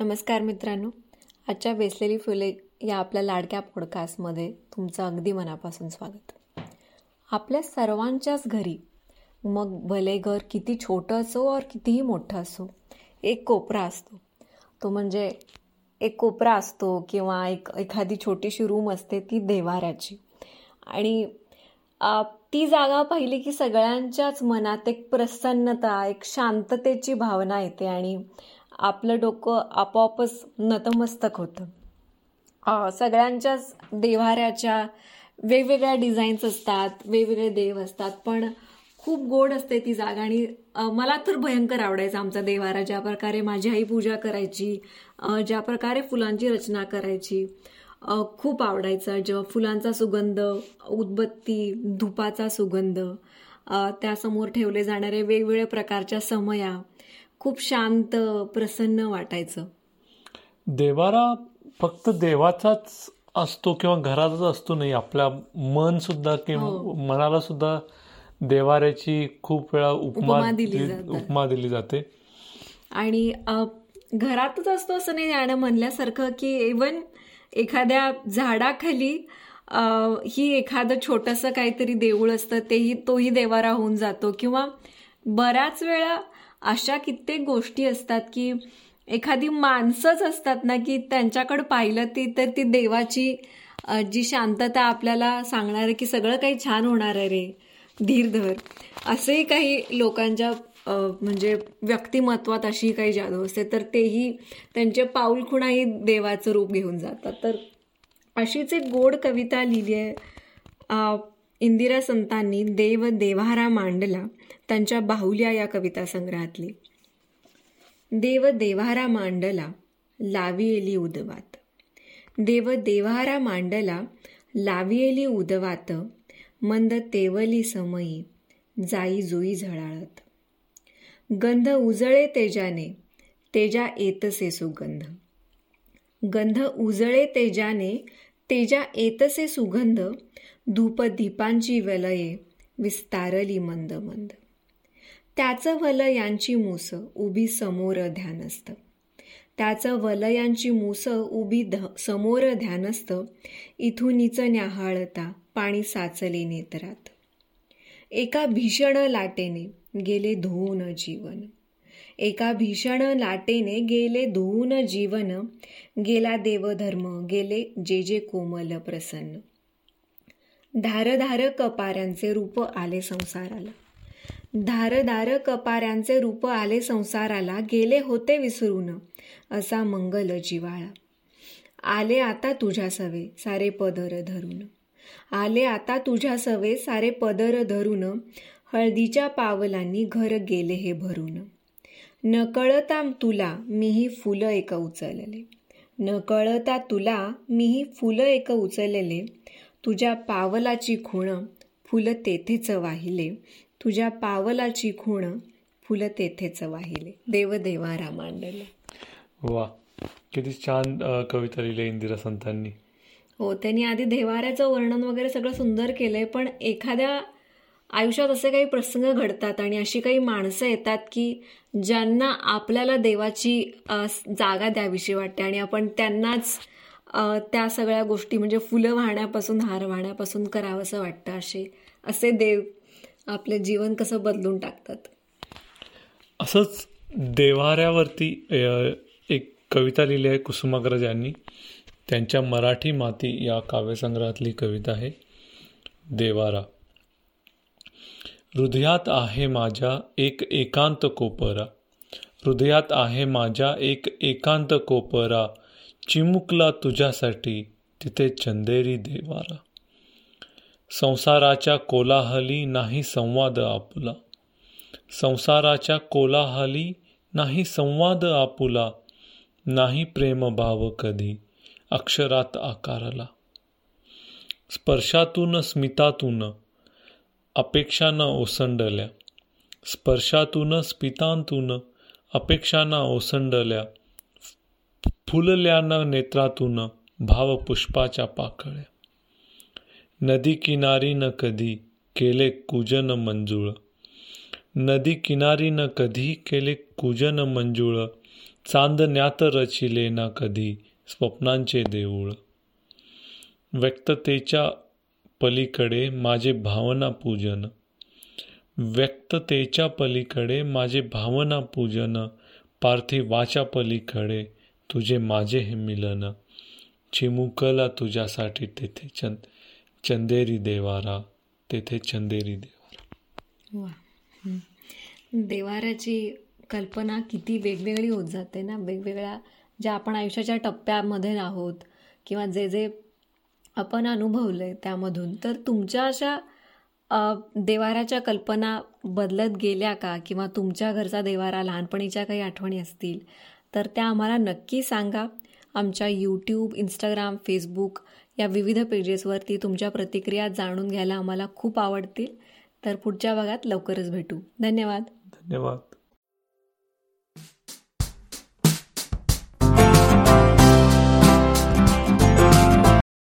नमस्कार मित्रांनो. आजच्या वेसलेली फुले या आपल्या लाडक्या पॉडकास्टमध्ये तुमचं अगदी मनापासून स्वागत. आपल्या सर्वांच्याच घरी मग भले घर किती छोटं असो और कितीही मोठं असो एक कोपरा असतो. तो म्हणजे एक कोपरा असतो किंवा एक एखादी छोटीशी रूम असते ती देवाऱ्याची आणि ती जागा पाहिली की सगळ्यांच्याच मनात एक प्रसन्नता एक शांततेची भावना येते आणि आपलं डोकं आपोआपच नतमस्तक होतं. सगळ्यांच्याच देव्हाऱ्याच्या वेगवेगळ्या डिझाईन्स असतात वेगवेगळे देव असतात पण खूप गोड असते ती जागा आणि मला तर भयंकर आवडायचं आमचा देवारा ज्या प्रकारे माझी आई पूजा करायची ज्या प्रकारे फुलांची रचना करायची खूप आवडायचा. जेव्हा फुलांचा सुगंध उदबत्ती धुपाचा सुगंध त्यासमोर ठेवले जाणारे वेगवेगळ्या प्रकारच्या समया खूप शांत प्रसन्न वाटायचं. देवारा फक्त देवाचाच असतो किंवा घराचाच असतो नाही आपल्या मन सुद्धा किंवा हो. मनाला सुद्धा देवाऱ्याची खूप वेळा उपमा उपमा दिली जाते. आणि घरातच असतो असं नाही आणि म्हणल्यासारखं की इवन एखाद्या झाडाखाली ही एखादं छोटस काहीतरी देऊळ असतं तेही तोही देवारा होऊन जातो. किंवा बऱ्याच वेळा अशा कित्येक गोष्टी असतात की एखादी माणसंच असतात ना की त्यांच्याकडे पाहिलं ती तर ती देवाची जी शांतता आपल्याला सांगणार आहे की सगळं काही छान होणार आहे रे धीरधर. असेही काही लोकांच्या म्हणजे व्यक्तिमत्वात अशी काही जादू असते तर तेही त्यांचे पाऊलखुणाही देवाचं रूप घेऊन जातात. तर अशीच एक गोड कविता लिहिली आहे. इंदिरा संतांनी देव देवारा मांडला त्यांच्या बाहुल्या या कविता संग्रहातली. देव देवारा मांडला लावियेली उदवात. देव देवारा मांडला लावियेली उदवात. मंद तेवली समयी जाई जुई झळाळत. गंध उजळे तेजाने तेजा येतसे सुगंध. गंध उजळे तेजाने तेजा येतसे सुगंध धूप दीपांची वलये विस्तारली मंद मंद. त्याचं वलयांची मूस उभी समोर ध्यानस्थ. त्याचं वलयांची मूस उभी ध समोर ध्यानस्त इथूनीच न्याहाळता पाणी साचले नेत्रात. एका भीषण लाटेने गेले धुवून जीवन. एका भीषण लाटेने गेले धुवून जीवन गेला देवधर्म गेले जे जे कोमल प्रसन्न. धारधार कपाऱ्यांचे रूप आले संसाराला. धारधार कपाऱ्यांचे रूप आले संसाराला गेले होते विसरून असा मंगल जिवाळा. आले आता तुझ्या सवे सारे पदर धरून. आले आता तुझ्या सवे सारे पदर धरून हळदीच्या पावलांनी घर गेले हे भरून. न कळता तुला मीही फुलं एक उचलले. न कळता तुला मीही फुलं एक उचलले. तुझ्या पावलाची खूण फुलं तेथेच वाहिले. तुझ्या पावलाची खूण फुलं तेथेच वाहिले. देवदेवा मांडले. वा किती छान कविता लिहिली इंदिरा संतांनी. हो त्यांनी आधी देवाऱ्याचं वर्णन वगैरे सगळं सुंदर केलंय पण एखाद्या आयुष्यात असे काही प्रसंग घडतात आणि अशी काही माणसं येतात की ज्यांना आपल्याला देवाची जागा द्यावीशी वाटते आणि आपण त्यांनाच त्या सगळ्या गोष्टी म्हणजे फुलं वाहण्यापासून हार वाहण्यापासून करावंसं वाटतं असे असे देव आपलं जीवन कसं बदलून टाकतात. असंच देवाऱ्यावरती एक कविता लिहिली आहे कुसुमाग्रज यांनी. त्यांच्या मराठी माती या काव्यसंग्रहातली कविता आहे देवारा. हृदयात आहे माझ्या एक एकांत कोपरा. हृदयात आहे माझ्या एक एकांत कोपरा. चिमुकला तुझ्यासाठी तिथे चंदेरी देवारा. संसाराच्या कोलाहली नाही संवाद आपुला. संसाराच्या कोलाहली नाही संवाद आपुला. नाही प्रेमभाव कधी अक्षरात आकारला. स्पर्शातून स्मितातून अपेक्षांना ओसंडल्या. स्पर्शातून स्पितांतून अपेक्षांना ओसंडल्या. फुलल्यानं नेत्रातून भावपुष्पाच्या पाकळ्या. नदी किनारी न कधी केले कुजन मंजुळ. नदी किनारी न कधी केले कुजन मंजुळ. चांदण्यात रचिले ना कधी स्वप्नांचे देऊळ. व्यक्ततेच्या पलीकडे माझे भावना पूजन व्यक्ततेच्या पलीकडे माझे भावना पूजन पार्थिवाच्या पलीकडे तुझे माझे हे मिलन. चिमुकला तुझ्यासाठी तेथे चंद चंदेरी देवारा तेथे चंदेरी देवारा. वा. देवाऱ्याची कल्पना किती वेगवेगळी होत जाते ना? वेगवेगळ्या ज्या आपण आयुष्याच्या टप्प्यामध्ये आहोत किंवा जे जे आपण अनुभवलं आहे त्यामधून. तर तुमच्या अशा देवाराच्या कल्पना बदलत गेल्या का? किंवा तुमच्या घरचा देवारा लहानपणीच्या काही आठवणी असतील? तर त्या आम्हाला नक्की सांगा. आमच्या यूट्यूब इंस्टाग्राम फेसबुक या विविध पेजेसवरती तुमच्या प्रतिक्रिया जाणून घ्यायला आम्हाला खूप आवडतील. तर पुढच्या भागात लवकरच भेटू. धन्यवाद. धन्यवाद.